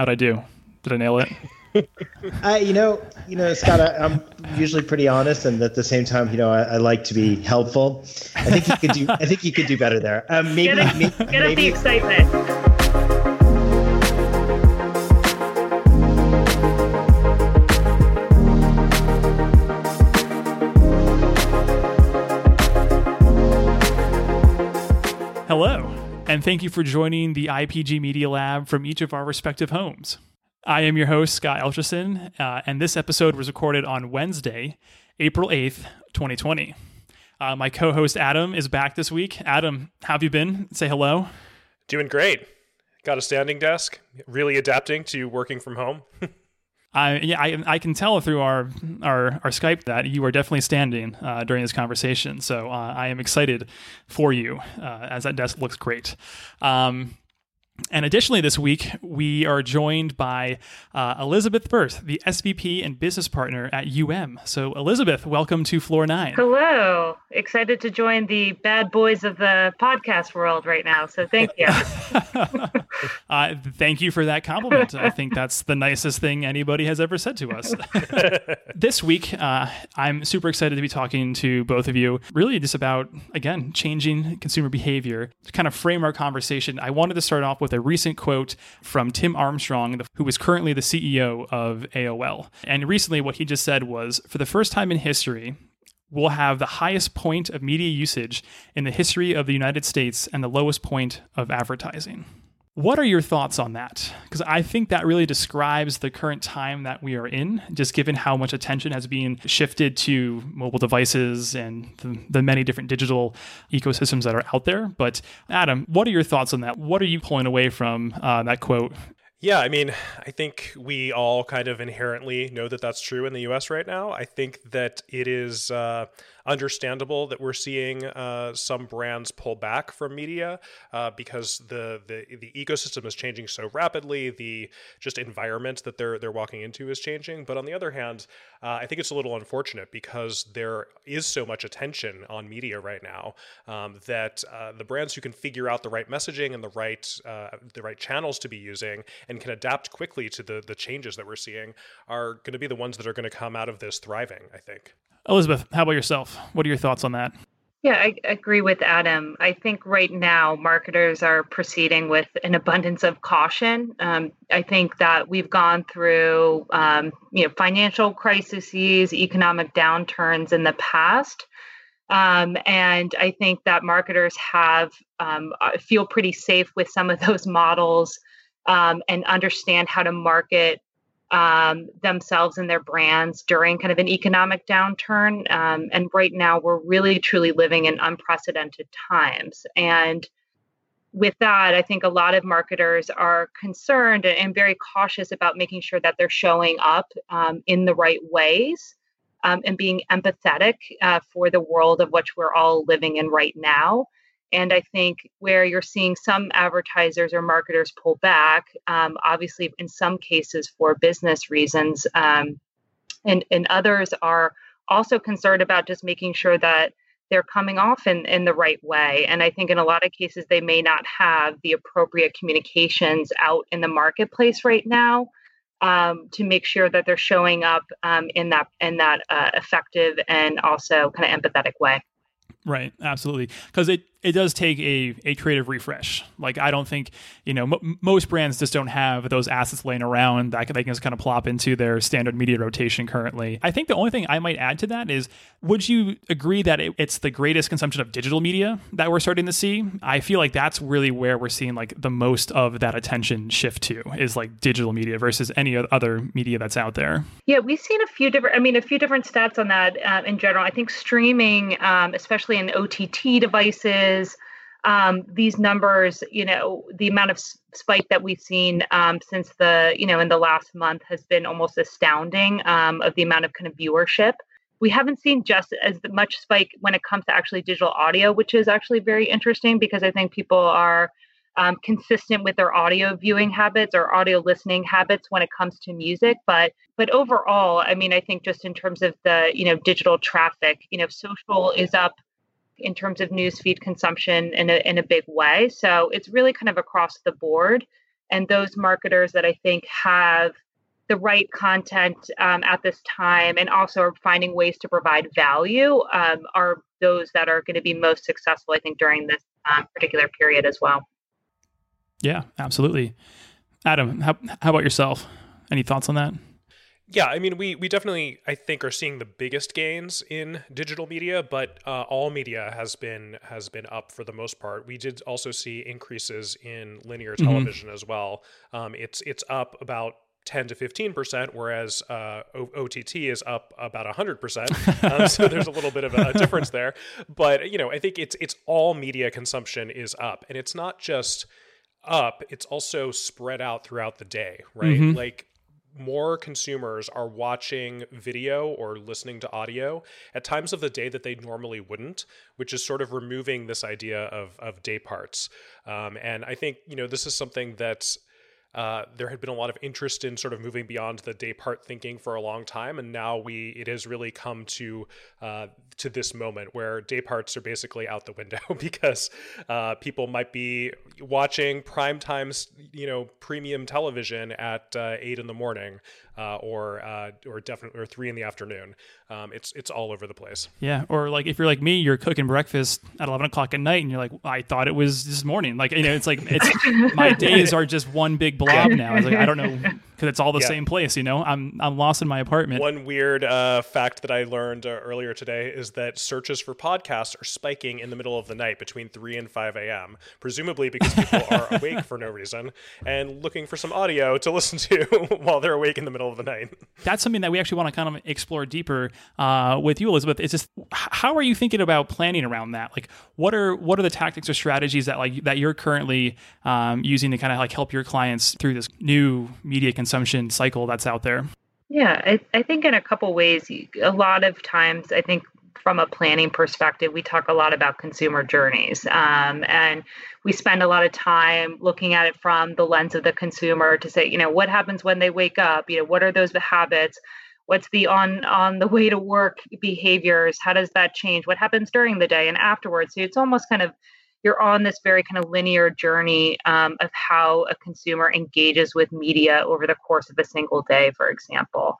How'd I do? Did I nail it? I, you know, you know, Scott, I, am usually pretty honest, and at the same time, you know, I, I, like to be helpful. I think you could do. I think you could do better there. Um, maybe, get up, maybe, get maybe, up the excitement. And thank you for joining the IPG Media Lab from each of our respective homes. I am your host, Scott Elcherson, uh, and this episode was recorded on Wednesday, April 8th, 2020. Uh, my co host Adam is back this week. Adam, how have you been? Say hello. Doing great. Got a standing desk, really adapting to working from home. I yeah, I, I can tell through our our, our Skype that you are definitely standing uh, during this conversation. So uh, I am excited for you uh, as that desk looks great. Um, and additionally, this week, we are joined by uh, Elizabeth Berth, the SVP and business partner at UM. So, Elizabeth, welcome to Floor Nine. Hello. Excited to join the bad boys of the podcast world right now. So, thank you. uh, thank you for that compliment. I think that's the nicest thing anybody has ever said to us. this week, uh, I'm super excited to be talking to both of you, really just about, again, changing consumer behavior. To kind of frame our conversation, I wanted to start off with with a recent quote from Tim Armstrong, who is currently the CEO of AOL. And recently, what he just said was For the first time in history, we'll have the highest point of media usage in the history of the United States and the lowest point of advertising. What are your thoughts on that? Because I think that really describes the current time that we are in, just given how much attention has been shifted to mobile devices and the, the, many different digital ecosystems that are out there. But Adam, what are your thoughts on that? What are you pulling away from uh, that quote? Yeah, I mean, I think we all kind of inherently know that that's true in the US right now. I think that it is. Uh, understandable that we're seeing uh, some brands pull back from media uh, because the, the the ecosystem is changing so rapidly. The just environment that they're they're walking into is changing. But on the other hand, uh, I think it's a little unfortunate because there is so much attention on media right now um, that uh, the brands who can figure out the right messaging and the right uh, the right channels to be using and can adapt quickly to the the changes that we're seeing are going to be the ones that are going to come out of this thriving. I think. Elizabeth, how about yourself? What are your thoughts on that? Yeah, I agree with Adam. I think right now marketers are proceeding with an abundance of caution. Um, I think that we've gone through, um, you know, financial crises, economic downturns in the past, um, and I think that marketers have um, uh, feel pretty safe with some of those models um, and understand how to market um, themselves and their brands during kind of an economic downturn. Um, and right now, we're really truly living in unprecedented times. And with that, I think a lot of marketers are concerned and very cautious about making sure that they're showing up um, in the right ways um, and being empathetic uh, for the world of which we're all living in right now. And I think where you're seeing some advertisers or marketers pull back, um, obviously in some cases for business reasons, um, and, and others are also concerned about just making sure that they're coming off in, in the right way. And I think in a lot of cases, they may not have the appropriate communications out in the marketplace right now. Um, to make sure that they're showing up um, in that in that uh, effective and also kind of empathetic way. Right, absolutely. Because it it does take a, a creative refresh. Like I don't think you know m- most brands just don't have those assets laying around that they can just kind of plop into their standard media rotation currently. I think the only thing I might add to that is, would you agree that it, it's the greatest consumption of digital media that we're starting to see? I feel like that's really where we're seeing like the most of that attention shift to is like digital media versus any other media that's out there. Yeah, we've seen a few different. I mean, a few different stats on that uh, in general. I think streaming, um, especially in OTT devices is um, these numbers, you know, the amount of spike that we've seen um, since the, you know, in the last month has been almost astounding um, of the amount of kind of viewership. We haven't seen just as much spike when it comes to actually digital audio, which is actually very interesting because I think people are um, consistent with their audio viewing habits or audio listening habits when it comes to music. But but overall, I mean, I think just in terms of the you know digital traffic, you know, social is up in terms of newsfeed consumption in a, in a big way. So it's really kind of across the board. and those marketers that I think have the right content um, at this time and also are finding ways to provide value um, are those that are going to be most successful, I think, during this um, particular period as well. Yeah, absolutely. Adam, how, how about yourself? Any thoughts on that? Yeah, I mean, we we definitely I think are seeing the biggest gains in digital media, but uh, all media has been has been up for the most part. We did also see increases in linear mm-hmm. television mm-hmm. as well. Um, it's it's up about 10 to 15 percent, whereas uh, OTT is up about 100 percent. Um, so there's a little bit of a, a, difference there. But you know, I think it's it's all media consumption is up, and it's not just up; it's also spread out throughout the day, right? Mm-hmm. Like more consumers are watching video or listening to audio at times of the day that they normally wouldn't, which is sort of removing this idea of of day parts. Um, and I think you know this is something that's uh, there had been a lot of interest in sort of moving beyond the day part thinking for a long time, and now we it has really come to uh, to this moment where day parts are basically out the window because uh, people might be watching prime times, you know, premium television at uh, eight in the morning uh, or uh, or definitely or three in the afternoon. Um, it's it's all over the place. Yeah, or like if you're like me, you're cooking breakfast at eleven o'clock at night, and you're like, I thought it was this morning. Like you know, it's like it's my days are just one big blob now. It's like I don't know because it's all the yeah. same place. You know, I'm I'm lost in my apartment. One weird uh, fact that I learned uh, earlier today is that searches for podcasts are spiking in the middle of the night between three and five a.m. Presumably because people are awake for no reason and looking for some audio to listen to while they're awake in the middle of the night. That's something that we actually want to kind of explore deeper uh, with you, Elizabeth. It's just how are you thinking about planning around that? Like, what are what are the tactics or strategies that like that you're currently um, using to kind of like help your clients through this new media consumption? Consumption cycle that's out there? Yeah, I, I think in a couple ways, a lot of times, I think from a planning perspective, we talk a lot about consumer journeys. Um, and we spend a lot of time looking at it from the lens of the consumer to say, you know, what happens when they wake up? You know, what are those habits? What's the on on the way to work behaviors? How does that change? What happens during the day and afterwards? So it's almost kind of you're on this very kind of linear journey um, of how a consumer engages with media over the course of a single day, for example.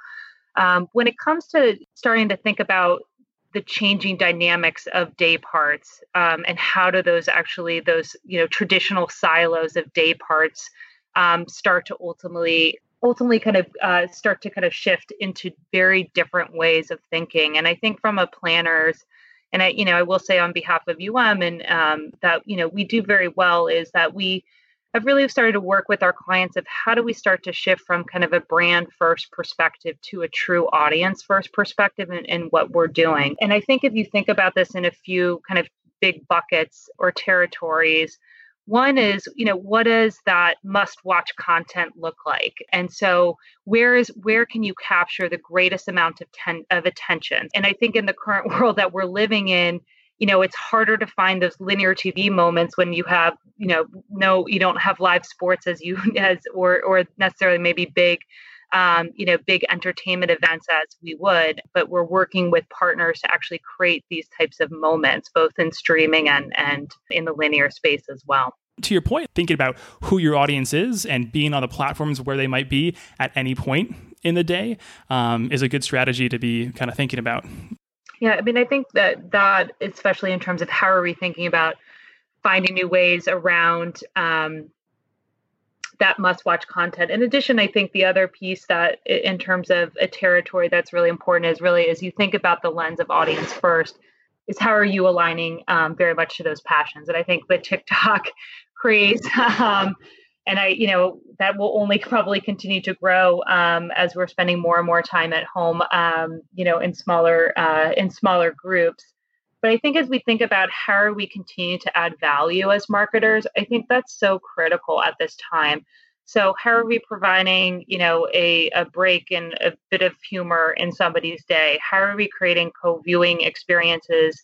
Um, when it comes to starting to think about the changing dynamics of day parts um, and how do those actually those you know traditional silos of day parts um, start to ultimately ultimately kind of uh, start to kind of shift into very different ways of thinking and i think from a planner's and I, you know, I will say on behalf of UM and um, that, you know, we do very well is that we have really started to work with our clients of how do we start to shift from kind of a brand first perspective to a true audience first perspective in what we're doing. And I think if you think about this in a few kind of big buckets or territories, one mm-hmm. is, you know, what does that must watch content look like? And so where is where can you capture the greatest amount of ten, of attention? And I think in the current world that we're living in, you know, it's harder to find those linear TV moments when you have, you know, no you don't have live sports as you as or or necessarily maybe big um, you know, big entertainment events as we would, but we're working with partners to actually create these types of moments, both in streaming and and in the linear space as well to your point, thinking about who your audience is and being on the platforms where they might be at any point in the day um, is a good strategy to be kind of thinking about. Yeah, I mean, I think that that, especially in terms of how are we thinking about finding new ways around um, that must-watch content. In addition, I think the other piece that, in terms of a territory that's really important, is really as you think about the lens of audience first is how are you aligning um, very much to those passions and i think the tiktok craze. Um, and I, you know, that will only probably continue to grow um, as we're spending more and more time at home, um, you know, in smaller uh, in smaller groups. But I think as we think about how we continue to add value as marketers, I think that's so critical at this time. So how are we providing, you know, a, a break and a bit of humor in somebody's day? How are we creating co-viewing experiences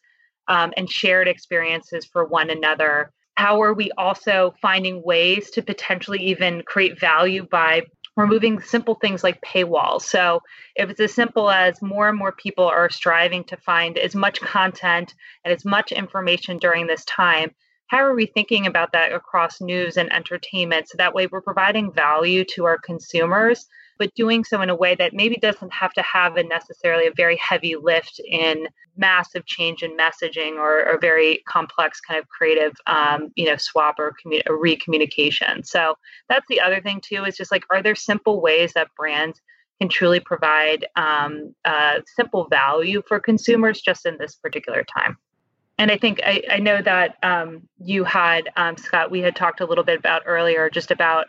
um, and shared experiences for one another? how are we also finding ways to potentially even create value by removing simple things like paywalls. So if it's as simple as more and more people are striving to find as much content and as much information during this time, how are we thinking about that across news and entertainment? So that way we're providing value to our consumers, but doing so in a way that maybe doesn't have to have a necessarily a very heavy lift in massive change in messaging or, a very complex kind of creative, um, you know, swap or, commu- or recommunication. So that's the other thing too, is just like, are there simple ways that brands can truly provide um, uh, simple value for consumers just in this particular time? and I think I, I know that um, you had um, Scott. We had talked a little bit about earlier, just about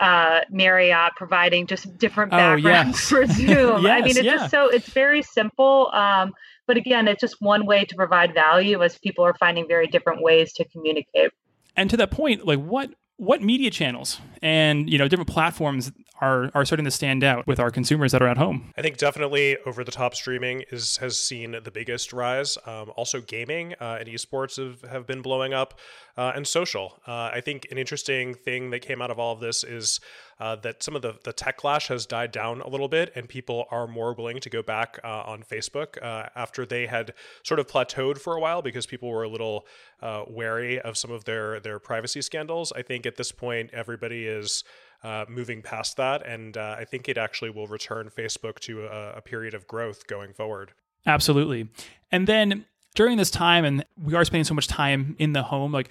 uh, Marriott providing just different backgrounds oh, yes. for Zoom. yes, I mean, it's yeah. just so it's very simple. Um, but again, it's just one way to provide value as people are finding very different ways to communicate. And to that point, like what what media channels and you know different platforms are are starting to stand out with our consumers that are at home? I think definitely over the top streaming is has seen the biggest rise. Um, also, gaming uh, and esports have, have been blowing up, uh, and social. Uh, I think an interesting thing that came out of all of this is uh, that some of the, the techlash has died down a little bit, and people are more willing to go back uh, on Facebook uh, after they had sort of plateaued for a while because people were a little uh, wary of some of their their privacy scandals. I think at this point everybody is. Uh, moving past that, and uh, I think it actually will return Facebook to a, a period of growth going forward. Absolutely. And then during this time, and we are spending so much time in the home, like,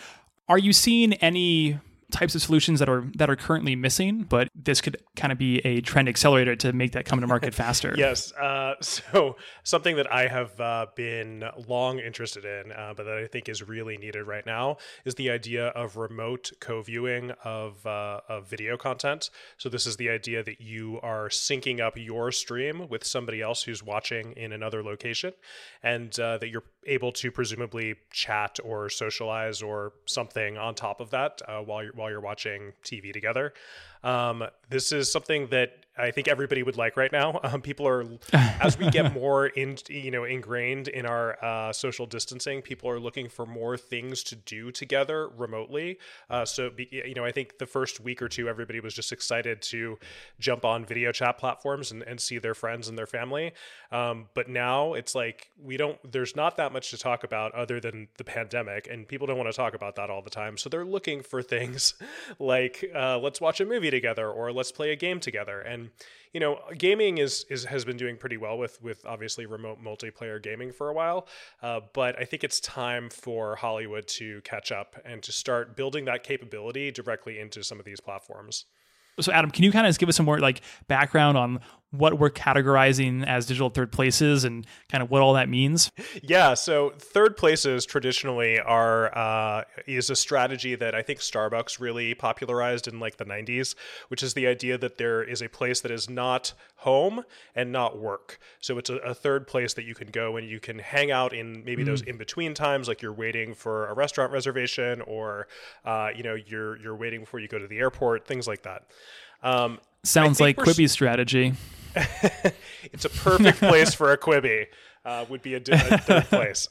are you seeing any types of solutions that are that are currently missing, but this could kind of be a trend accelerator to make that come to market faster. yes. Uh, so something that I have uh, been long interested in, uh, but that I think is really needed right now, is the idea of remote co-viewing of uh, of video content. So this is the idea that you are syncing up your stream with somebody else who's watching in another location, and uh, that you're able to presumably chat or socialize or something on top of that uh, while you're while you're watching TV together. Um, this is something that I think everybody would like right now. Um, people are, as we get more in, you know, ingrained in our uh, social distancing, people are looking for more things to do together remotely. Uh, so, be, you know, I think the first week or two, everybody was just excited to jump on video chat platforms and, and see their friends and their family. Um, but now it's like we don't. There's not that much to talk about other than the pandemic, and people don't want to talk about that all the time. So they're looking for things like uh, let's watch a movie together or let's play a game together and you know, gaming is, is has been doing pretty well with with obviously remote multiplayer gaming for a while. Uh, but I think it's time for Hollywood to catch up and to start building that capability directly into some of these platforms. So, Adam, can you kind of give us some more like background on what we're categorizing as digital third places and kind of what all that means? Yeah, so third places traditionally are uh, is a strategy that I think Starbucks really popularized in like the 90s, which is the idea that there is a place that is not home and not work. So it's a, a third place that you can go and you can hang out in maybe mm. those in between times, like you're waiting for a restaurant reservation or uh, you know you're you're waiting before you go to the airport, things like that. Um, Sounds like Quibi's strategy. it's a perfect place for a Quibi. Uh, would be a, di- a third place.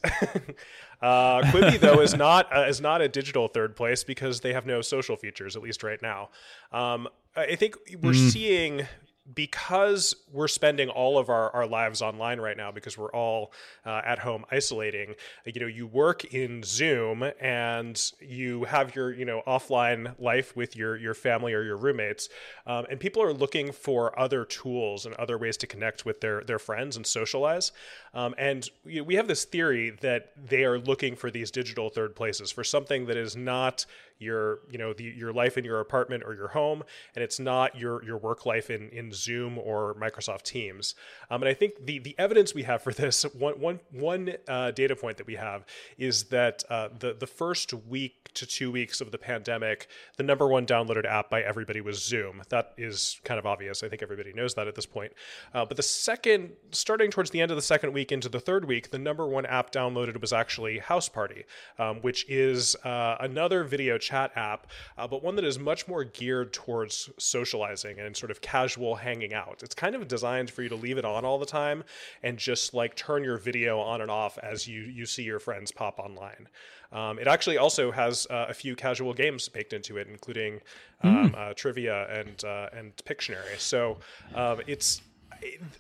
uh, Quibi though is not uh, is not a digital third place because they have no social features at least right now. Um, I think we're mm. seeing because we're spending all of our, our lives online right now because we're all uh, at home isolating you know you work in zoom and you have your you know offline life with your your family or your roommates um, and people are looking for other tools and other ways to connect with their their friends and socialize um, and we have this theory that they are looking for these digital third places for something that is not your you know the, your life in your apartment or your home and it's not your your work life in in zoom or microsoft teams. Um, and i think the the evidence we have for this one one one uh, data point that we have is that uh, the the first week to two weeks of the pandemic the number one downloaded app by everybody was zoom. That is kind of obvious. I think everybody knows that at this point. Uh, but the second starting towards the end of the second week into the third week the number one app downloaded was actually Houseparty um, which is uh, another video chat app, uh, but one that is much more geared towards socializing and sort of casual hanging out. It's kind of designed for you to leave it on all the time and just like turn your video on and off as you you see your friends pop online. Um, it actually also has uh, a few casual games baked into it, including um, mm. uh, trivia and uh, and Pictionary. So um, it's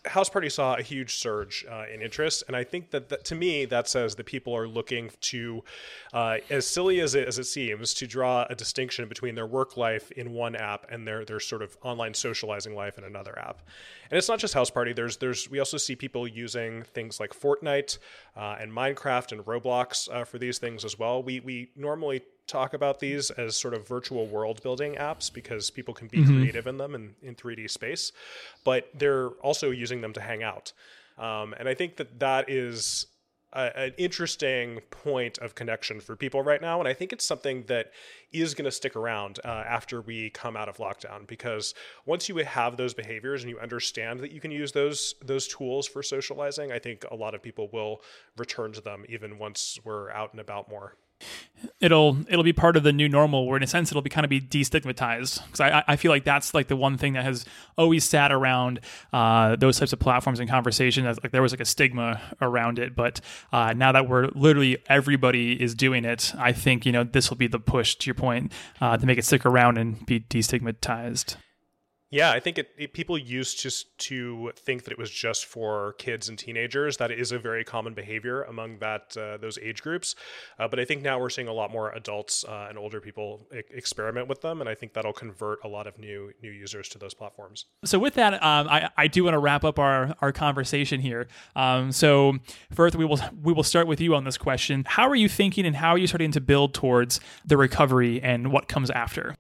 Houseparty saw a huge surge uh, in interest, and I think that, that, to me that says that people are looking to, uh, as silly as it, as it seems, to draw a distinction between their work life in one app and their their sort of online socializing life in another app. And it's not just Houseparty. There's there's we also see people using things like Fortnite uh, and Minecraft and Roblox uh, for these things as well. We we normally talk about these as sort of virtual world building apps because people can be mm-hmm. creative in them in, in 3D space, but they're also using them to hang out. Um, and I think that that is a, an interesting point of connection for people right now. And I think it's something that is going to stick around uh, after we come out of lockdown because once you have those behaviors and you understand that you can use those those tools for socializing, I think a lot of people will return to them even once we're out and about more it'll it'll be part of the new normal where in a sense it'll be kind of be destigmatized. Because I, I feel like that's like the one thing that has always sat around uh, those types of platforms and conversation as like there was like a stigma around it. But uh, now that we're literally everybody is doing it I think you know this will be the push to your point uh, to make it stick around and be destigmatized yeah, I think it, it, people used just to think that it was just for kids and teenagers. That is a very common behavior among that uh, those age groups. Uh, but I think now we're seeing a lot more adults uh, and older people experiment with them, and I think that'll convert a lot of new new users to those platforms. So with that, um, I, I do want to wrap up our our conversation here. Um, so first, we will we will start with you on this question. How are you thinking, and how are you starting to build towards the recovery and what comes after?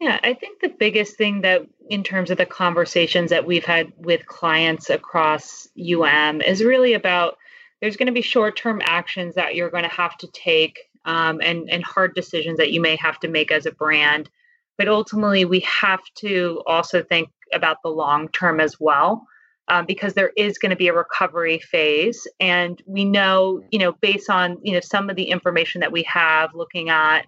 Yeah, I think the biggest thing that, in terms of the conversations that we've had with clients across UM, is really about there's going to be short term actions that you're going to have to take um, and, and hard decisions that you may have to make as a brand. But ultimately, we have to also think about the long term as well. Um, because there is going to be a recovery phase and we know you know based on you know some of the information that we have looking at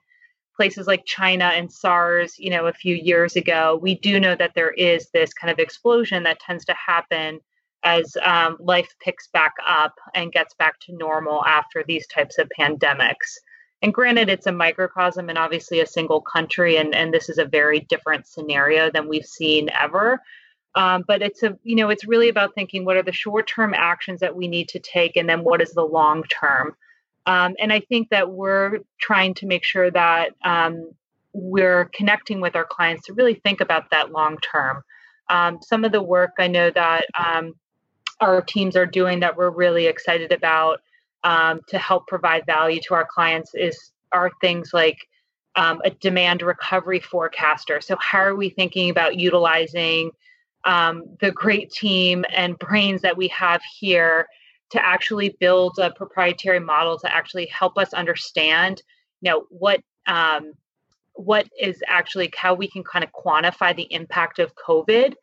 places like China and SARS, you know, a few years ago, we do know that there is this kind of explosion that tends to happen as um, life picks back up and gets back to normal after these types of pandemics. And granted, it's a microcosm and obviously a single country, and, and this is a very different scenario than we've seen ever. Um, but it's a you know it's really about thinking what are the short term actions that we need to take, and then what is the long term. Um, and I think that we're trying to make sure that um, we're connecting with our clients to really think about that long term. Um, some of the work I know that um, our teams are doing that we're really excited about um, to help provide value to our clients is are things like um, a demand recovery forecaster. So how are we thinking about utilizing the great team and brains that we have here to actually build a proprietary model to actually help us understand, you know, what um, what is actually how we can kind of quantify the impact of COVID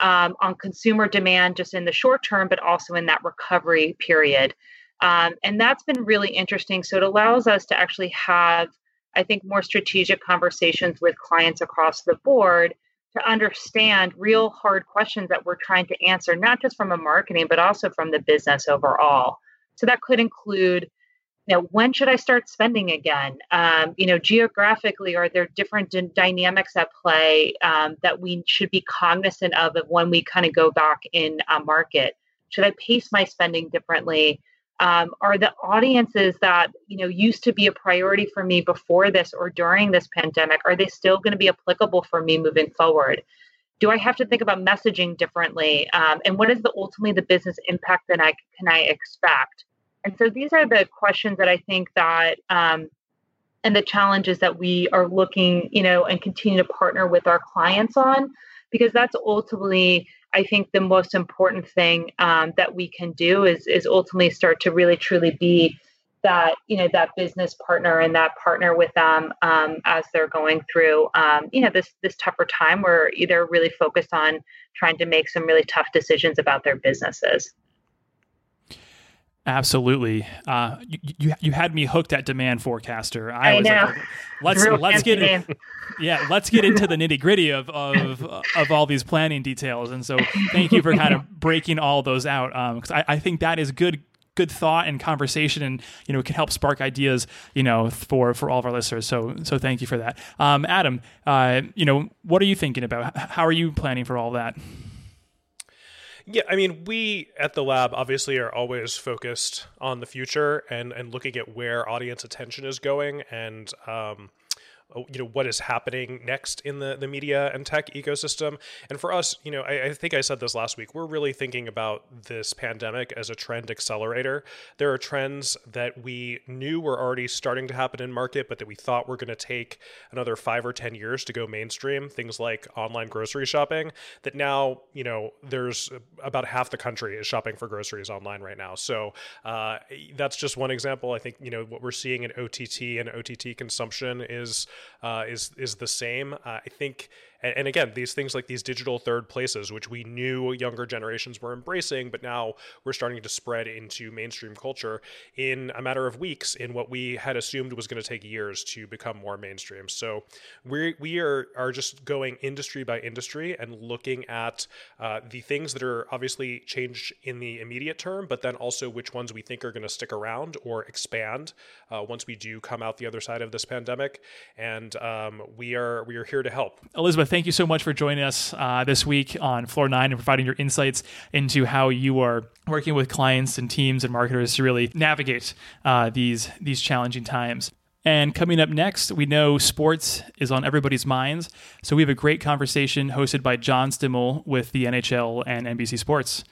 um, on consumer demand just in the short term, but also in that recovery period. Um, and that's been really interesting. So it allows us to actually have, I think, more strategic conversations with clients across the board to understand real hard questions that we're trying to answer, not just from a marketing, but also from the business overall. So that could include, you know, when should I start spending again? Um, you know, geographically, are there different d- dynamics at play um, that we should be cognizant of, of when we kind of go back in a market? Should I pace my spending differently? Um, are the audiences that you know used to be a priority for me before this or during this pandemic are they still going to be applicable for me moving forward? Do i have to think about messaging differently? Um, and what is the ultimately the business impact that i can i expect? And so these are the questions that i think that um, and the challenges that we are looking you know and continue to partner with our clients on because that's ultimately I think the most important thing um, that we can do is is ultimately start to really truly be that you know that business partner and that partner with them um, as they're going through um, you know this this tougher time where either really focused on trying to make some really tough decisions about their businesses. Absolutely. Uh, you, you, you had me hooked at demand forecaster. I, I was know. like, let's let's get in, yeah, let's get into the nitty gritty of, of of all these planning details. And so, thank you for kind of breaking all those out because um, I, I think that is good good thought and conversation and you know can help spark ideas you know for for all of our listeners so so thank you for that um, adam uh, you know what are you thinking about how are you planning for all that Yeah, I mean, we at the lab obviously are always focused on the future and and looking at where audience attention is going and um, you know what is happening next in the, the media and tech ecosystem. And for us you know I, I, think i said this last week we're really thinking about this pandemic as a trend accelerator. There are trends that we knew were already starting to happen in market but that we thought were going to take another five or ten years to go mainstream things like online grocery shopping that now you know there's about half the country is shopping for groceries online right now. So uh, that's just one example. I think you know what we're seeing in ott and ott consumption is uh, is is the same. Uh, I think and, and again, these things like these digital third places, which we knew younger generations were embracing, but now we're starting to spread into mainstream culture in a matter of weeks in what we had assumed was going to take years to become more mainstream. So we we are are just going industry by industry and looking at uh, the things that are obviously changed in the immediate term, but then also which ones we think are going to stick around or expand uh, once we do come out the other side of this pandemic. And um, we are we are here to help. Elizabeth thank you so much for joining us uh, this week on Floor 9 and providing your insights into how you are working with clients and teams and marketers to really navigate uh, these, these challenging times. And coming up next, we know sports is on everybody's minds. So we have a great conversation hosted by John Stimmel with the NHL and NBC Sports.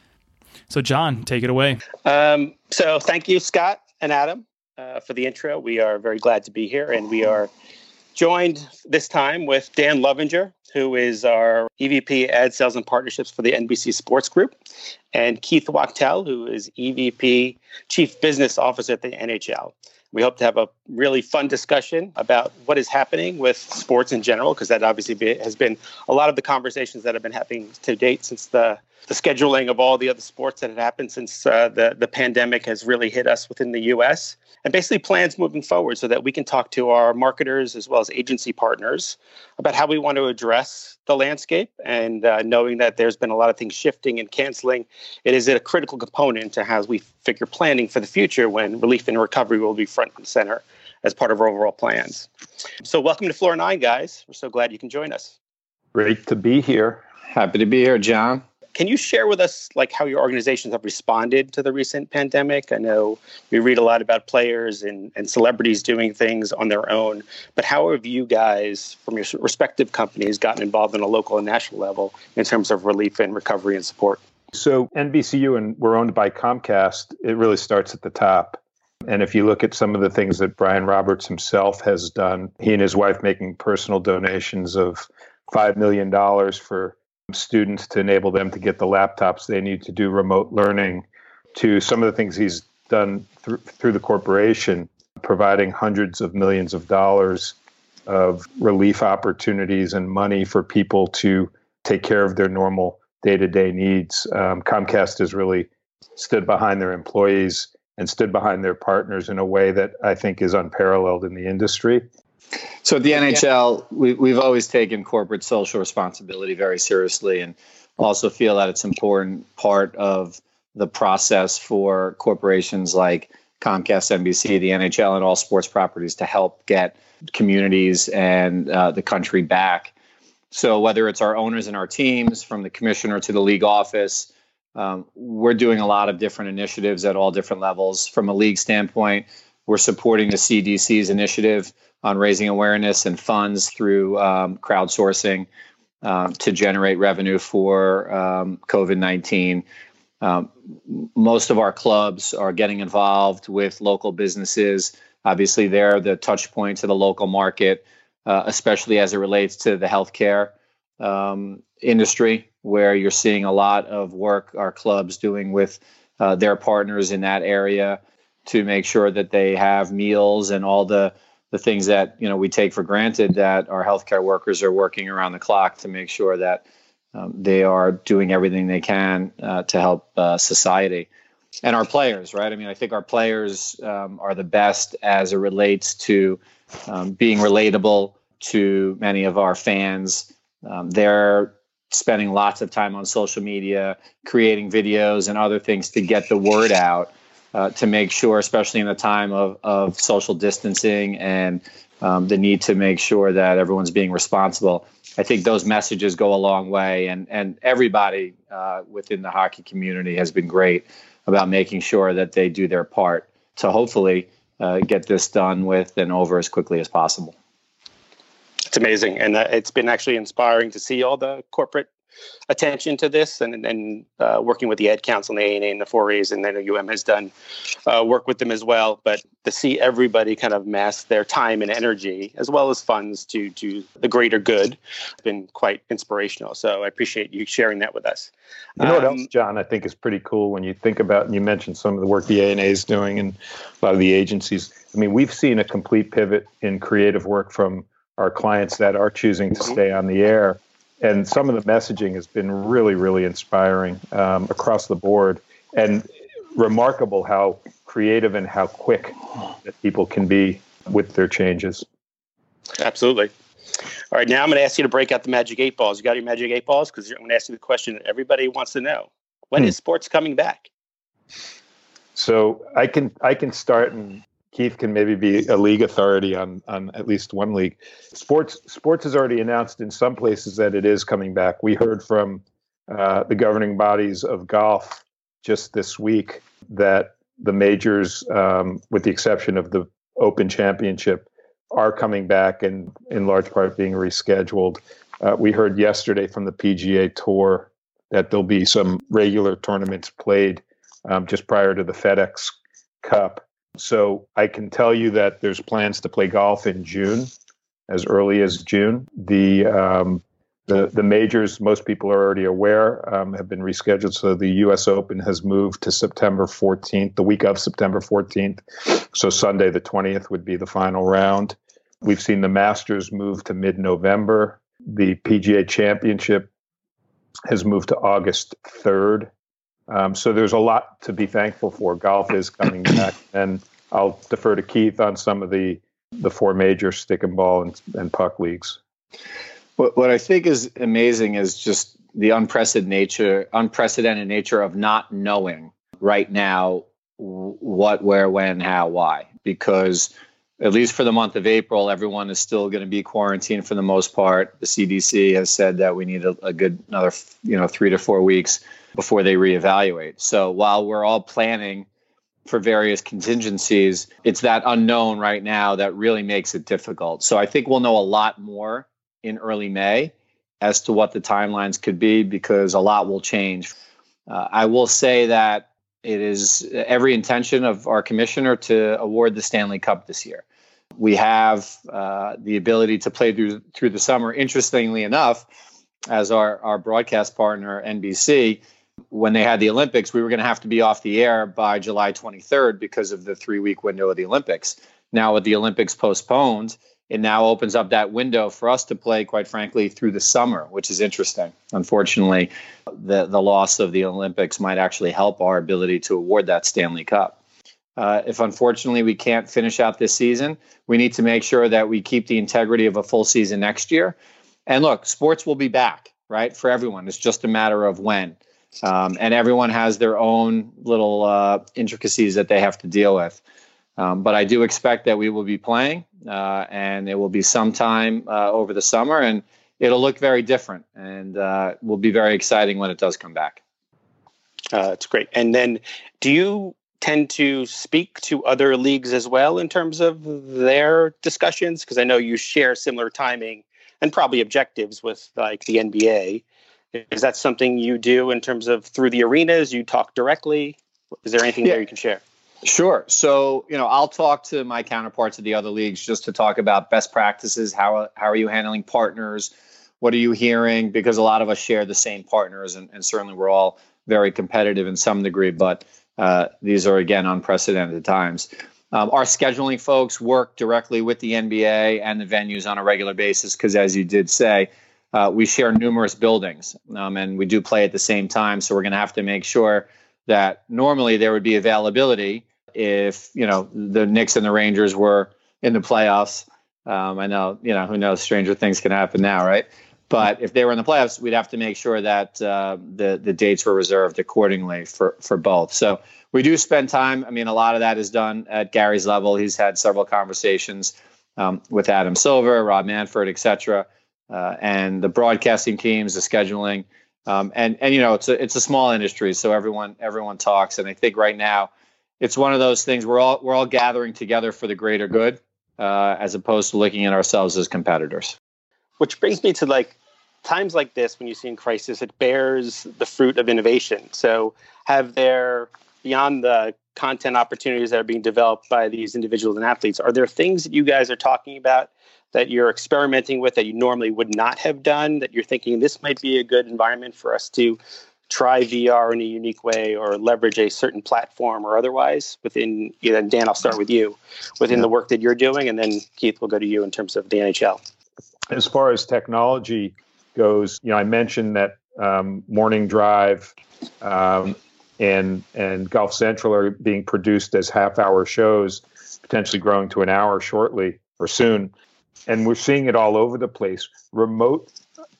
So, John, take it away. Um, so, thank you, Scott and Adam, uh, for the intro. We are very glad to be here, and we are joined this time with Dan Lovinger, who is our EVP Ad Sales and Partnerships for the NBC Sports Group, and Keith Wachtel, who is EVP Chief Business Officer at the NHL. We hope to have a really fun discussion about what is happening with sports in general, because that obviously be, has been a lot of the conversations that have been happening to date since the, the scheduling of all the other sports that had happened since uh, the, the pandemic has really hit us within the U.S and basically plans moving forward so that we can talk to our marketers as well as agency partners about how we want to address the landscape. And uh, knowing that there's been a lot of things shifting and canceling it is a critical component to how we figure planning for the future when relief and recovery will be front and center as part of our overall plans. So welcome to floor nine guys. We're so glad you can join us. Great to be here. Happy to be here john can you share with us like how your organizations have responded to the recent pandemic? I know we read a lot about players and, and celebrities doing things on their own, but how have you guys from your respective companies gotten involved on a local and national level in terms of relief and recovery and support? So NBCU and we're owned by Comcast, it really starts at the top. And if you look at some of the things that Brian Roberts himself has done, he and his wife making personal donations of $5 million for students to enable them to get the laptops they need to do remote learning to some of the things he's done through, through the corporation, providing hundreds of millions of dollars of relief opportunities and money for people to take care of their normal day to day needs. Um, Comcast has really stood behind their employees and stood behind their partners in a way that I think is unparalleled in the industry. So at the NHL, we, we've always taken corporate social responsibility very seriously and also feel that it's an important part of the process for corporations like Comcast, NBC, the NHL, and all sports properties to help get communities and uh, the country back. So whether it's our owners and our teams, from the commissioner to the league office, um, we're doing a lot of different initiatives at all different levels. From a league standpoint, we're supporting the CDC's initiative on raising awareness and funds through um, crowdsourcing um, to generate revenue for um, COVID 19. Um, most of our clubs are getting involved with local businesses. Obviously, they're the touch point to the local market, uh, especially as it relates to the healthcare um, industry, where you're seeing a lot of work our clubs doing with uh, their partners in that area to make sure that they have meals and all the the things that you know we take for granted that our healthcare workers are working around the clock to make sure that um, they are doing everything they can uh, to help uh, society and our players right? I mean i think our players um, are the best as it relates to um, being relatable to many of our fans. Um, they're spending lots of time on social media creating videos and other things to get the word out uh, to make sure, especially in the time of, of social distancing and um, the need to make sure that everyone's being responsible. I think those messages go a long way, and and everybody uh, within the hockey community has been great about making sure that they do their part to hopefully uh, get this done with and over as quickly as possible. It's amazing, and uh, it's been actually inspiring to see all the corporate attention to this and, and uh, working with the Ad Council and the ANA and the 4As, and then UM has done uh, work with them as well. But to see everybody kind of mass their time and energy as well as funds to to the greater good has been quite inspirational. So I appreciate you sharing that with us. You know what um, else, John? I think is pretty cool when you think about and you mentioned some of the work the ANA is doing and a lot of the agencies. I mean, we've seen a complete pivot in creative work from our clients that are choosing to mm-hmm. stay on the air and some of the messaging has been really, really inspiring um, across the board, and remarkable how creative and how quick that people can be with their changes. Absolutely. All right, now I'm going to ask you to break out the magic eight balls. You got your magic eight balls because I'm going to ask you the question that everybody wants to know: When hmm. is sports coming back? So I can I can start and Keith can maybe be a league authority on on at least one league. Sports sports has already announced in some places that it is coming back. We heard from uh, the governing bodies of golf just this week that the majors, um, with the exception of the Open Championship, are coming back and in large part being rescheduled. Uh, we heard yesterday from the PGA Tour that there'll be some regular tournaments played um, just prior to the FedEx Cup. So I can tell you that there's plans to play golf in June, as early as June. The um, the the majors, most people are already aware, um, have been rescheduled. So the U.S. Open has moved to September 14th, the week of September 14th. So Sunday the 20th would be the final round. We've seen the Masters move to mid-November. The PGA Championship has moved to August 3rd. Um, so there's a lot to be thankful for. Golf is coming back, and I'll defer to Keith on some of the the four major stick and ball and, and puck leagues. What, what I think is amazing is just the unprecedented nature, unprecedented nature of not knowing right now what, where, when, how, why. Because at least for the month of April, everyone is still going to be quarantined for the most part. The CDC has said that we need a, a good another, you know, three to four weeks before they reevaluate. So while we're all planning for various contingencies, it's that unknown right now that really makes it difficult. So I think we'll know a lot more in early May as to what the timelines could be because a lot will change. Uh, I will say that it is every intention of our commissioner to award the Stanley Cup this year. We have uh, the ability to play through through the summer. Interestingly enough, as our, our broadcast partner NBC when they had the Olympics, we were going to have to be off the air by July 23rd because of the three week window of the Olympics. Now, with the Olympics postponed, it now opens up that window for us to play, quite frankly, through the summer, which is interesting. Unfortunately, the, the loss of the Olympics might actually help our ability to award that Stanley Cup. Uh, if unfortunately we can't finish out this season, we need to make sure that we keep the integrity of a full season next year. And look, sports will be back, right, for everyone. It's just a matter of when. Um, and everyone has their own little uh, intricacies that they have to deal with. Um, but I do expect that we will be playing, uh, and it will be sometime uh, over the summer, and it'll look very different, and uh, will be very exciting when it does come back. Uh, it's great. And then, do you tend to speak to other leagues as well in terms of their discussions? Because I know you share similar timing and probably objectives with like the NBA. Is that something you do in terms of through the arenas? You talk directly? Is there anything yeah. there you can share? Sure. So, you know, I'll talk to my counterparts of the other leagues just to talk about best practices. How, how are you handling partners? What are you hearing? Because a lot of us share the same partners, and, and certainly we're all very competitive in some degree, but uh, these are, again, unprecedented times. Um, our scheduling folks work directly with the NBA and the venues on a regular basis because, as you did say, uh, we share numerous buildings um, and we do play at the same time. So we're going to have to make sure that normally there would be availability if, you know, the Knicks and the Rangers were in the playoffs. Um, I know, you know, who knows, stranger things can happen now, right? But if they were in the playoffs, we'd have to make sure that uh, the the dates were reserved accordingly for for both. So we do spend time. I mean, a lot of that is done at Gary's level. He's had several conversations um, with Adam Silver, Rob Manfred, etc., uh, and the broadcasting teams, the scheduling, um, and and you know it's a it's a small industry, so everyone everyone talks. And I think right now it's one of those things we're all we're all gathering together for the greater good, uh, as opposed to looking at ourselves as competitors. Which brings me to like times like this when you see in crisis, it bears the fruit of innovation. So have there beyond the content opportunities that are being developed by these individuals and athletes, are there things that you guys are talking about that you're experimenting with that you normally would not have done that you're thinking this might be a good environment for us to try VR in a unique way or leverage a certain platform or otherwise within you know, Dan, I'll start with you within yeah. the work that you're doing and then Keith will go to you in terms of the NHL as far as technology goes, you know, I mentioned that um, Morning Drive um, and and Golf Central are being produced as half-hour shows, potentially growing to an hour shortly or soon, and we're seeing it all over the place. Remote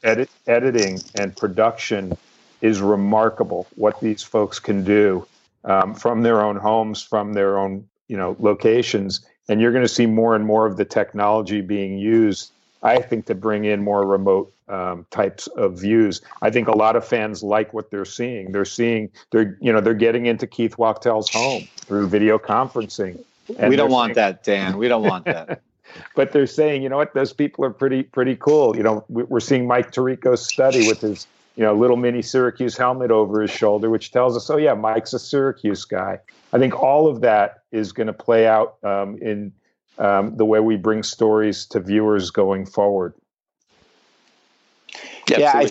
edit, editing and production is remarkable. What these folks can do um, from their own homes, from their own you know locations, and you're going to see more and more of the technology being used I think to bring in more remote um, types of views. I think a lot of fans like what they're seeing. They're seeing they're you know they're getting into Keith Wachtel's home through video conferencing. we don't want that, Dan. We don't want that. but they're saying, you know what, those people are pretty pretty cool. You know, we're seeing Mike Tirico's study with his you know little mini Syracuse helmet over his shoulder, which tells us, oh yeah, Mike's a Syracuse guy. I think all of that is going to play out um, in um, the way we bring stories to viewers going forward. Yeah, yeah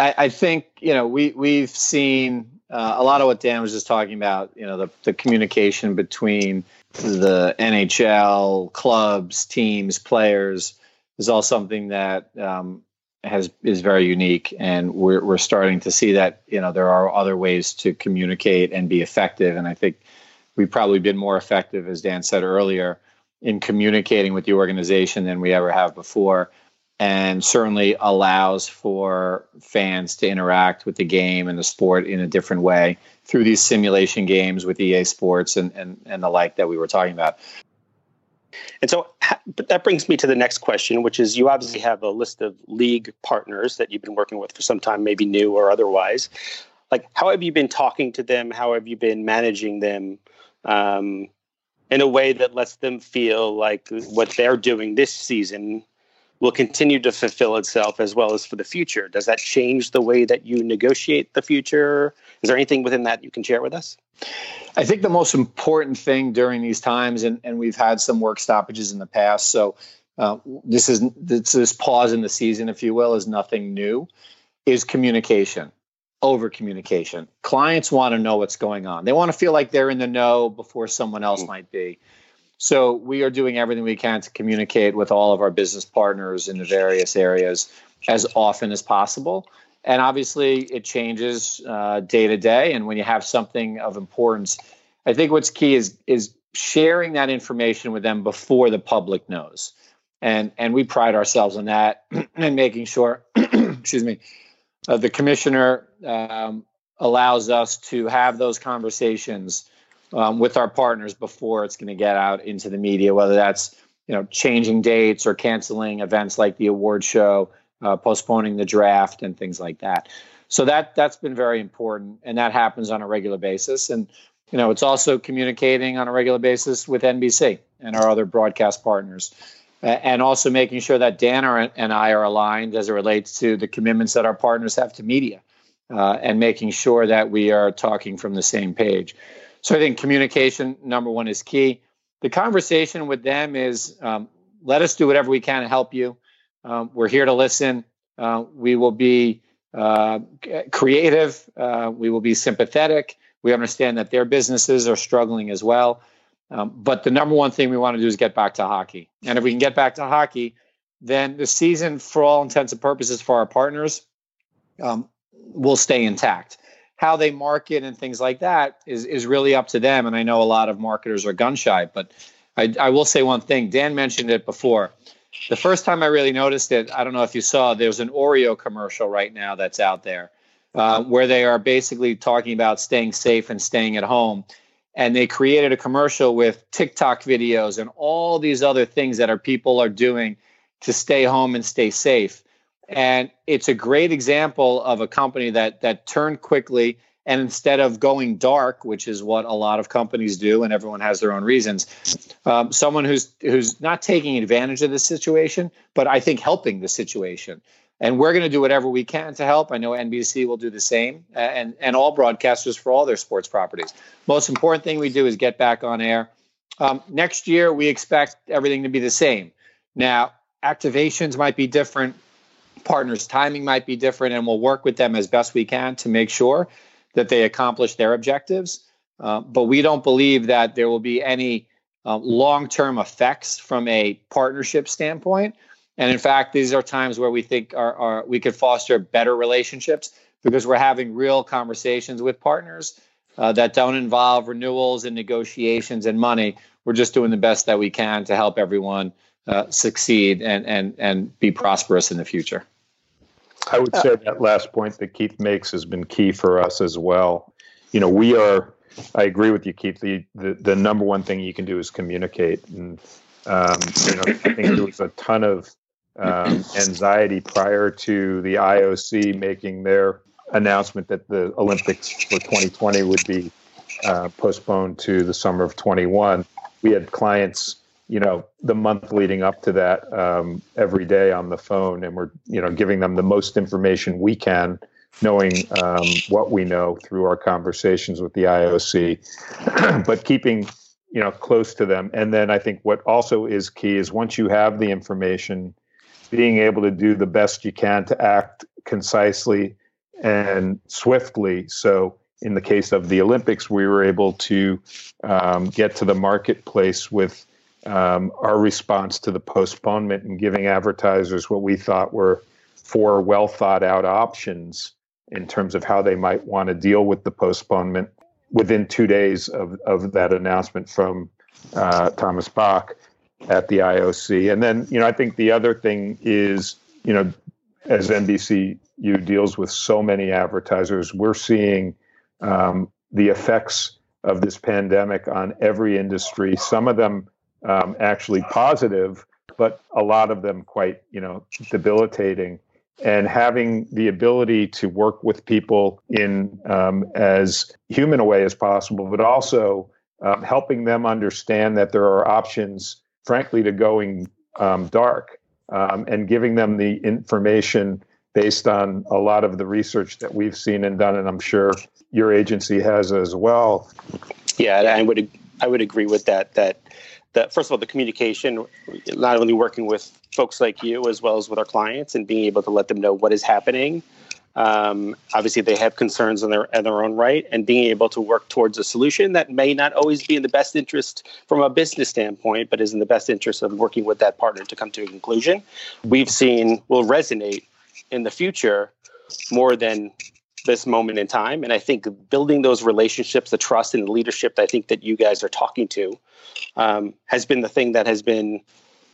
I, I, think you know we we've seen uh, a lot of what Dan was just talking about. You know, the the communication between the NHL clubs, teams, players is all something that um, has is very unique, and we're we're starting to see that you know there are other ways to communicate and be effective, and I think we've probably been more effective, as Dan said earlier, in communicating with the organization than we ever have before and certainly allows for fans to interact with the game and the sport in a different way through these simulation games with EA Sports and, and, and the like that we were talking about. And so but that brings me to the next question, which is you obviously have a list of league partners that you've been working with for some time, maybe new or otherwise. Like, how have you been talking to them? How have you been managing them? Um, in a way that lets them feel like what they're doing this season will continue to fulfill itself as well as for the future. Does that change the way that you negotiate the future? Is there anything within that you can share with us? I think the most important thing during these times, and, and we've had some work stoppages in the past, so uh, this is this, this pause in the season, if you will, is nothing new, is communication over communication. Clients want to know what's going on. They want to feel like they're in the know before someone else mm. might be. So we are doing everything we can to communicate with all of our business partners in the various areas as often as possible. And obviously, it changes uh, day to day. And when you have something of importance, I think what's key is is sharing that information with them before the public knows. And and we pride ourselves on that and making sure, excuse me, uh, the commissioner um, allows us to have those conversations um, with our partners before it's going to get out into the media, whether that's you know changing dates or canceling events like the award show, uh, postponing the draft, and things like that. So that that's been very important, and that happens on a regular basis. And you know, it's also communicating on a regular basis with NBC and our other broadcast partners and also making sure that Dan and I are aligned as it relates to the commitments that our partners have to media, uh, and making sure that we are talking from the same page. So I think communication number one is key. The conversation with them is um, let us do whatever we can to help you. Um, we're here to listen. Uh, we will be uh, creative. Uh, we will be sympathetic. We understand that their businesses are struggling as well. Um, but the number one thing we want to do is get back to hockey. And if we can get back to hockey, then the season, for all intents and purposes, for our partners, um, will stay intact. How they market and things like that is is really up to them. And I know a lot of marketers are gun shy, but I, I will say one thing. Dan mentioned it before. the first time I really noticed it, I don't know if you saw, there's an Oreo commercial right now that's out there uh, where they are basically talking about staying safe and staying at home. And they created a commercial with TikTok videos and all these other things that our people are doing to stay home and stay safe. And it's a great example of a company that that turned quickly and instead of going dark, which is what a lot of companies do, and everyone has their own reasons, um, someone who's who's not taking advantage of the situation, but I think helping the situation. And we're going to do whatever we can to help. I know NBC will do the same, and and all broadcasters for all their sports properties. Most important thing we do is get back on air. Um, next year, we expect everything to be the same. Now, activations might be different, partners' timing might be different, and we'll work with them as best we can to make sure that they accomplish their objectives. Uh, but we don't believe that there will be any uh, long term effects from a partnership standpoint. And in fact, these are times where we think we could foster better relationships because we're having real conversations with partners uh, that don't involve renewals and negotiations and money. We're just doing the best that we can to help everyone uh, succeed and, and, and be prosperous in the future. I would say that last point that Keith makes has been key for us as well. You know, we are. I agree with you, Keith. The the, the number one thing you can do is communicate, and um, you know, I think there was a ton of um, anxiety prior to the IOC making their announcement that the Olympics for 2020 would be uh, postponed to the summer of 21. We had clients you know the month leading up to that um, every day on the phone and we're you know giving them the most information we can knowing um, what we know through our conversations with the ioc but keeping you know close to them. And then i think what also is key is once you have the information being able to do the best you can to act concisely and swiftly. So in the case of the olympics we were able to um, get to the marketplace with um, our response to the postponement and giving advertisers what we thought were four well thought out options in terms of how they might want to deal with the postponement within two days of, of that announcement from uh, Thomas Bach at the IOC. And then, you know, I think the other thing is, you know, as NBCU deals with so many advertisers, we're seeing um, the effects of this pandemic on every industry. Some of them um, actually positive, but a lot of them quite, you know, debilitating. And having the ability to work with people in um, as human a way as possible, but also um, helping them understand that there are options, frankly, to going um, dark um, and giving them the information based on a lot of the research that we've seen and done, and I'm sure your agency has as well. Yeah, I would I would agree with that. That that first of all the communication not only working with folks like you as well as with our clients and being able to let them know what is happening. Um, obviously they have concerns in their in their own right and being able to work towards a solution that may not always be in the best interest from a business standpoint but is in the best interest of working with that partner to come to a conclusion. We've seen will resonate in the future more than this moment in time. And I think building those relationships, the trust and the leadership that I think that you guys are talking to um, has been the thing that has been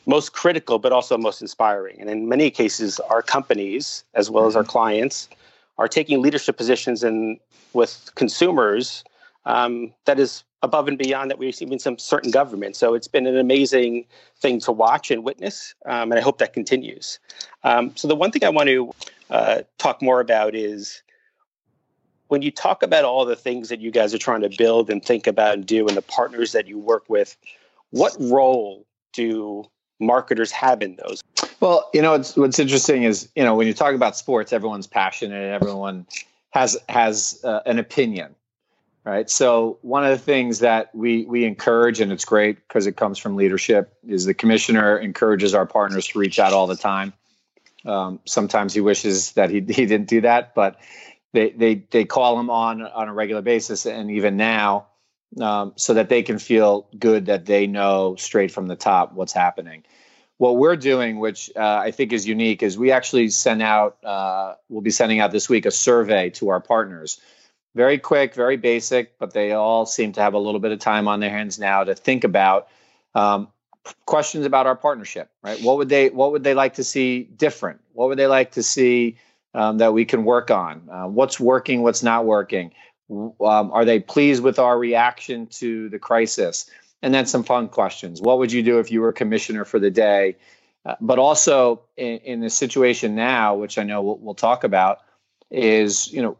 most critical, but also most inspiring. And in many cases, our companies, as well as our clients, are taking leadership positions in with consumers um, that is above and beyond that we've seen in some certain governments. So it's been an amazing thing to watch and witness, um, and I hope that continues. Um, so the one thing I want to uh, talk more about is when you talk about all the things that you guys are trying to build and think about and do and the partners that you work with, what role do marketers have in those? Well, you know, what's interesting is, you know, when you talk about sports, everyone's passionate, everyone has has uh, an opinion, right? So one of the things that we we encourage, and it's great because it comes from leadership, is the commissioner encourages our partners to reach out all the time. Um, sometimes he wishes that he he didn't do that, but they they they call him on on a regular basis, and even now, um, so that they can feel good that they know straight from the top what's happening. What we're doing, which uh, I think is unique, is we actually send out. Uh, we'll be sending out this week a survey to our partners. Very quick, very basic, but they all seem to have a little bit of time on their hands now to think about um, questions about our partnership, right? What would they What would they like to see different? What would they like to see um, that we can work on? Uh, what's working? What's not working? Um, are they pleased with our reaction to the crisis? And then some fun questions. What would you do if you were commissioner for the day? Uh, but also in, in, the situation now, which I know we'll, we'll talk about, is you know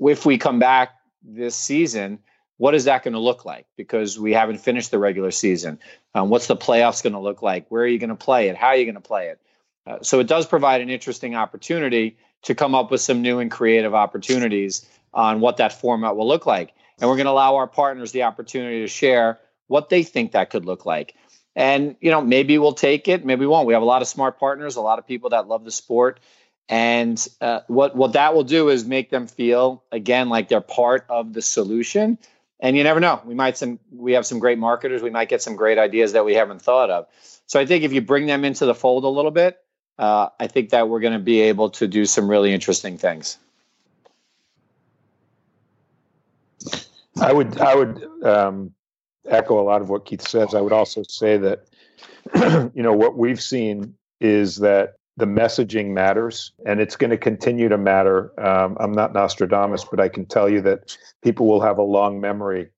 if we come back this season what is that going to look like? Because we haven't finished the regular season. Um, what's the playoffs going to look like? Where are you going to play it? How are you going to play it? Uh, so it does provide an interesting opportunity to come up with some new and creative opportunities on what that format will look like. And we're going to allow our partners the opportunity to share what they think that could look like. And you know, maybe we'll take it, maybe we won't. We have a lot of smart partners, a lot of people that love the sport, and uh, what what that will do is make them feel again like they're part of the solution and you never know we might some we have some great marketers we might get some great ideas that we haven't thought of so i think if you bring them into the fold a little bit uh, i think that we're going to be able to do some really interesting things i would i would um, echo a lot of what keith says i would also say that you know what we've seen is that the messaging matters and it's going to continue to matter. Um, I'm not Nostradamus, but I can tell you that people will have a long memory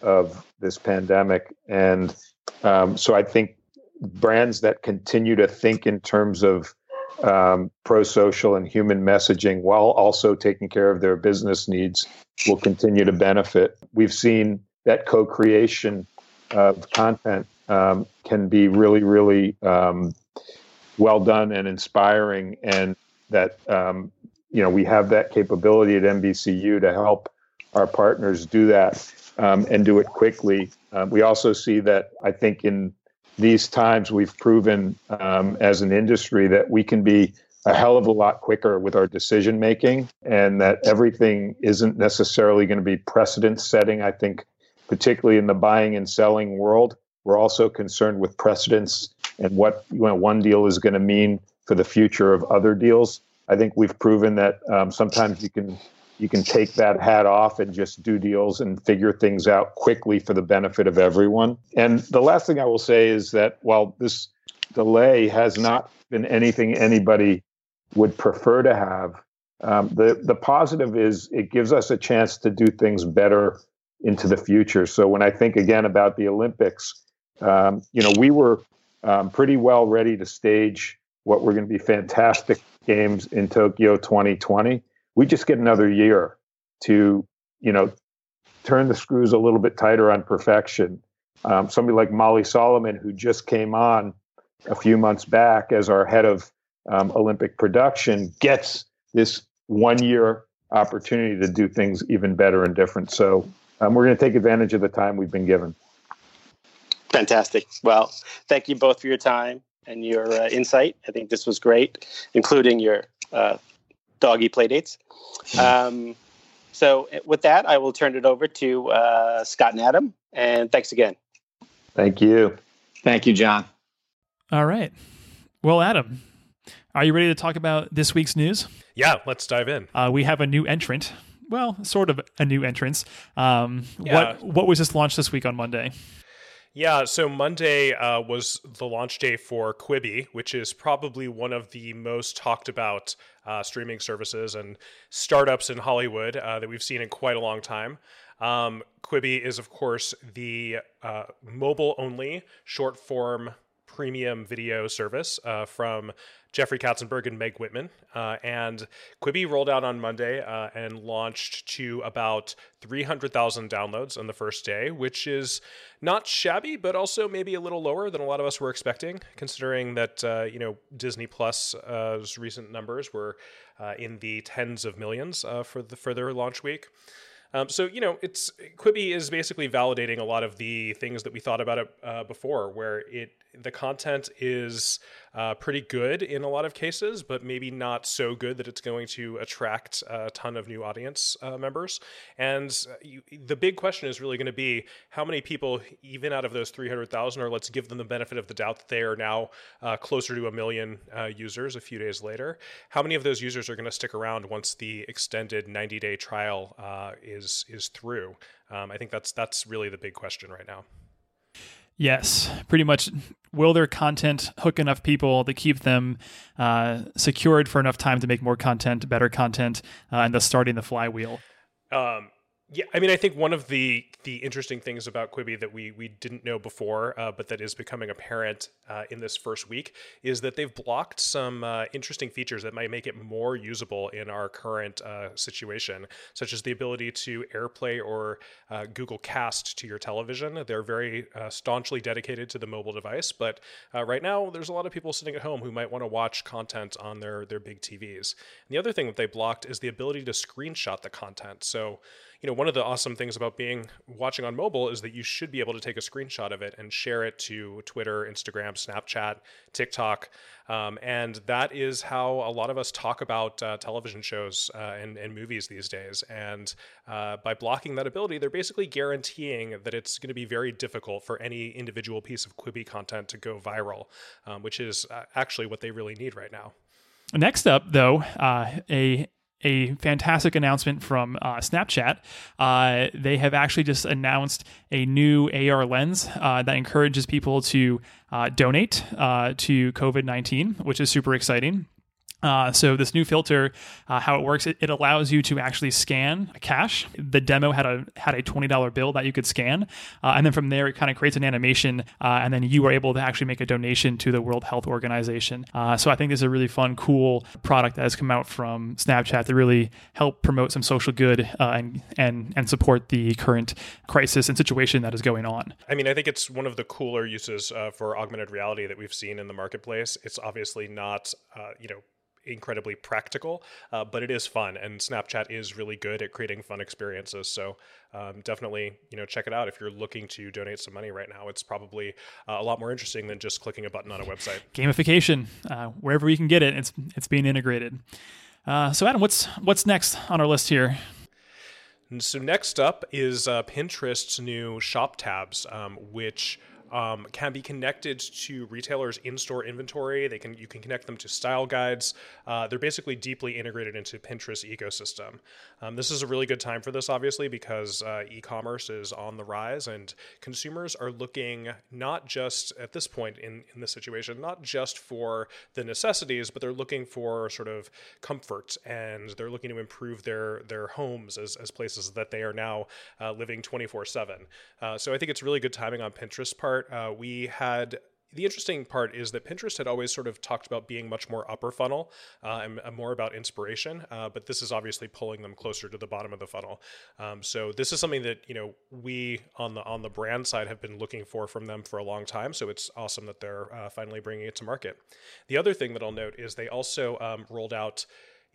of this pandemic. And um, so I think brands that continue to think in terms of um, pro social and human messaging while also taking care of their business needs will continue to benefit. We've seen that co creation of content um, can be really, really um, well done and inspiring, and that um, you know we have that capability at NBCU to help our partners do that um, and do it quickly. Uh, we also see that I think in these times we've proven um, as an industry that we can be a hell of a lot quicker with our decision making and that everything isn't necessarily going to be precedent setting. I think, particularly in the buying and selling world, we're also concerned with precedents and what you know, one deal is going to mean for the future of other deals. I think we've proven that um, sometimes you can you can take that hat off and just do deals and figure things out quickly for the benefit of everyone. And the last thing I will say is that while this delay has not been anything anybody would prefer to have, um, the the positive is it gives us a chance to do things better into the future. So when I think again about the Olympics, um, you know, we were um, pretty well ready to stage what were going to be fantastic games in Tokyo 2020. We just get another year to, you know, turn the screws a little bit tighter on perfection. Um, somebody like Molly Solomon, who just came on a few months back as our head of um, Olympic production, gets this one year opportunity to do things even better and different. So um, we're going to take advantage of the time we've been given. Fantastic. Well, thank you both for your time and your uh, insight. I think this was great, including your uh, doggy playdates. Um, so, uh, with that, I will turn it over to uh, Scott and Adam. And thanks again. Thank you. Thank you, John. All right. Well, Adam, are you ready to talk about this week's news? Yeah, let's dive in. Uh, we have a new entrant. Well, sort of a new entrance. Um, yeah. What what was just launched this week on Monday? Yeah, so Monday uh, was the launch day for Quibi, which is probably one of the most talked about uh, streaming services and startups in Hollywood uh, that we've seen in quite a long time. Um, Quibi is, of course, the uh, mobile only short form premium video service uh, from Jeffrey Katzenberg and Meg Whitman. Uh, and Quibi rolled out on Monday uh, and launched to about 300,000 downloads on the first day, which is not shabby, but also maybe a little lower than a lot of us were expecting, considering that, uh, you know, Disney Plus's uh, recent numbers were uh, in the tens of millions uh, for, the, for their launch week. Um, so you know, it's Quibi is basically validating a lot of the things that we thought about it uh, before, where it the content is uh, pretty good in a lot of cases, but maybe not so good that it's going to attract a ton of new audience uh, members. And uh, you, the big question is really going to be how many people, even out of those 300,000, or let's give them the benefit of the doubt that they are now uh, closer to a million uh, users a few days later, how many of those users are going to stick around once the extended 90 day trial uh, is, is through? Um, I think that's, that's really the big question right now. Yes, pretty much. Will their content hook enough people to keep them uh, secured for enough time to make more content, better content, uh, and thus starting the flywheel? Um, yeah, I mean, I think one of the the interesting things about Quibi that we we didn't know before, uh, but that is becoming apparent uh, in this first week, is that they've blocked some uh, interesting features that might make it more usable in our current uh, situation, such as the ability to AirPlay or uh, Google Cast to your television. They're very uh, staunchly dedicated to the mobile device, but right now there's a lot of people sitting at home who might want to watch content on their their big TVs. And the other thing that they blocked is the ability to screenshot the content. So you know, one of the awesome things about being watching on mobile is that you should be able to take a screenshot of it and share it to Twitter, Instagram, Snapchat, TikTok. Um, and that is how a lot of us talk about uh, television shows uh, and, and, movies these days. And uh, by blocking that ability, they're basically guaranteeing that it's going to be very difficult for any individual piece of Quibi content to go viral, um, which is uh, actually what they really need right now. Next up, though, uh, a a fantastic announcement from uh, Snapchat. Uh, they have actually just announced a new AR lens uh, that encourages people to uh, donate uh, to COVID 19, which is super exciting. Uh, so this new filter, uh, how it works, it, it, allows you to actually scan a cash. The demo had a had a twenty dollar bill that you could scan, uh, and then from there it kind of creates an animation, uh, and then you are able to actually make a donation to the World Health Organization. Uh, so I think this is a really fun, cool product that has come out from Snapchat to really help promote some social good uh, and and and support the current crisis and situation that is going on. I mean, I think it's one of the cooler uses for augmented reality that we've seen in the marketplace. It's obviously not, you know incredibly practical, uh, but it is fun, and Snapchat is really good at creating fun experiences. So um, definitely, you know, check it out if you're looking to donate some money right now. It's probably uh, a lot more interesting than just clicking a button on a website. Gamification, uh, wherever we can get it, it's it's being integrated. Uh, so, Adam, what's what's next on our list here? And so next up is uh, Pinterest's new shop tabs, um, which um, can be connected to retailers' in-store inventory. They can you can connect them to style guides. Uh, they're basically deeply integrated into Pinterest ecosystem. Um, this is a really good time for this, obviously, because uh, e-commerce is on the rise, and consumers are looking not just at this point in in this situation, not just for the necessities, but they're looking for sort of comfort, and they're looking to improve their their homes as as places that they are now uh, living 24/7. Uh, so I think it's really good timing on Pinterest part part, uh, we had the interesting part is that Pinterest had always sort of talked about being much more upper funnel uh, and, and, more about inspiration, uh, but this is obviously pulling them closer to the bottom of the funnel. Um, so this is something that you know we on the on the brand side have been looking for from them for a long time. So it's awesome that they're uh, finally bringing it to market. The other thing that I'll note is they also um, rolled out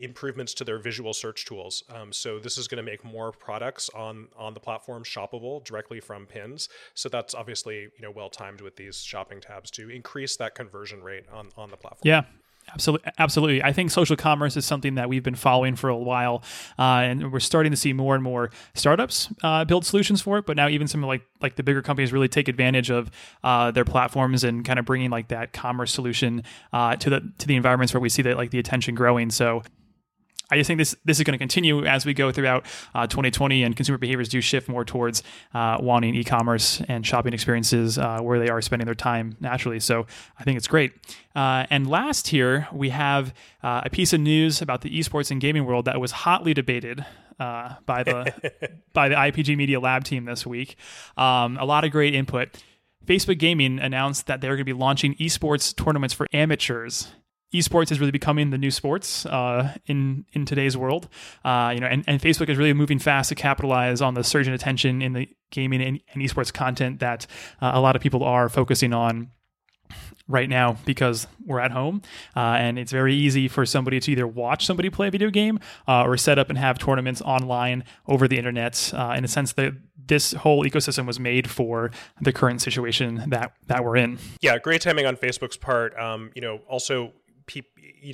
improvements to their visual search tools. Um, so this is going to make more products on on the platform shoppable directly from pins. So that's obviously you know well timed with these shopping tabs to increase that conversion rate on on the platform. Yeah, Absolutely, absolutely. I think social commerce is something that we've been following for a while, uh, and we're starting to see more and more startups uh, build solutions for it. But now, even some like like the bigger companies really take advantage of uh, their platforms and kind of bringing like that commerce solution uh, to the to the environments where we see that like the attention growing. So I just think this this is going to continue as we go throughout uh, 2020, and consumer behaviors do shift more towards uh, wanting e-commerce and shopping experiences uh, where they are spending their time naturally. So I think it's great. Uh, and last here we have uh, a piece of news about the esports and gaming world that was hotly debated uh, by the by the IPG Media Lab team this week. Um, a lot of great input. Facebook Gaming announced that they're going to be launching esports tournaments for amateurs esports is really becoming the new sports uh, in in today's world. Uh, you know, and, and Facebook is really moving fast to capitalize on the surge in attention in the gaming and, and esports content that uh, a lot of people are focusing on right now because we're at home. Uh, and it's very easy for somebody to either watch somebody play a video game uh, or set up and have tournaments online over the internet uh, in a sense that this whole ecosystem was made for the current situation that that we're in. Yeah great timing on facebook's part. Um, you know also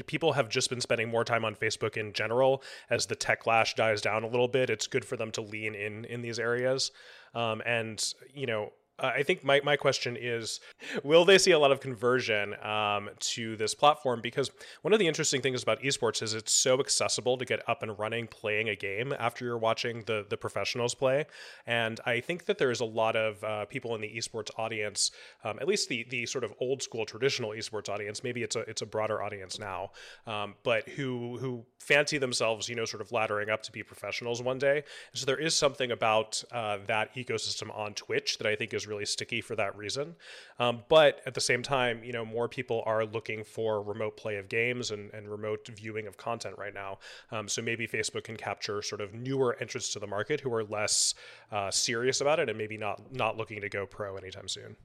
people have just been spending more time on Facebook in general as the techlash dies down a little bit. It's good for them to lean in in these areas. Um, and you know, uh, I think my, my question is will they see a lot of conversion um, to this platform? Because one of the interesting things about esports is it's so accessible to get up and running playing a game after you're watching the, the professionals play. And I think that there's a lot of uh, people in the esports audience, um, at least the, the sort of old school traditional esports audience, maybe it's a, it's a broader audience now, um, but who, who fancy themselves, you know, sort of laddering up to be professionals one day. so there is something about uh, that ecosystem on Twitch that I think is really sticky for that reason. Um, but at the same time, you know, more people are looking for remote play of games and, and remote viewing of content right now. Um, so maybe Facebook can capture sort of newer entrants to the market who are less uh, serious about it and maybe not not looking to go pro anytime soon.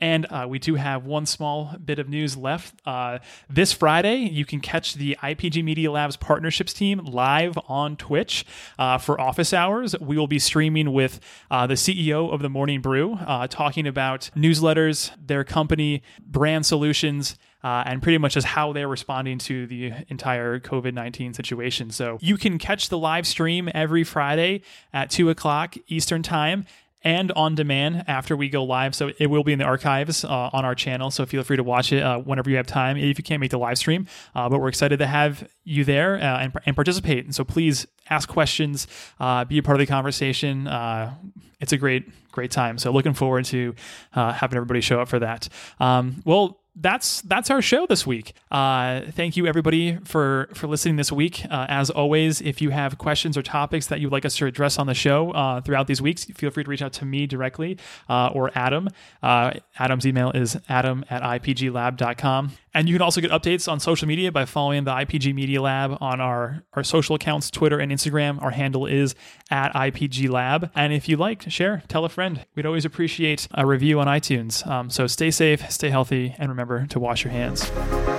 And uh, we do have one small bit of news left. Uh, this Friday, you can catch the IPG Media Labs partnerships team live on Twitch uh, for office hours. We will be streaming with uh, the CEO of the Morning Brew, uh, talking about newsletters, their company, brand solutions. Uh, and pretty much just how they're responding to the entire COVID 19 situation. So you can catch the live stream every Friday at 2 o'clock Eastern Time and on demand after we go live. So it will be in the archives uh, on our channel. So feel free to watch it uh, whenever you have time if you can't make the live stream. Uh, but we're excited to have you there uh, and, and participate. And so please ask questions, uh, be a part of the conversation. Uh, it's a great, great time. So looking forward to having everybody show up for that. Um, well, that's that's our show this week. Uh, thank you everybody for for listening this week. Uh, as always, if you have questions or topics that you'd like us to address on the show uh, throughout these weeks, feel free to reach out to me directly uh, or Adam. Uh, Adam's email is adam at ipglab.com. And you can also get updates on social media by following the IPG Media Lab on our, our social accounts, Twitter and Instagram. Our handle is at IPG Lab. And if you like, share, tell a friend. We'd always appreciate a review on iTunes. Um, so stay safe, stay healthy, and remember to wash your hands.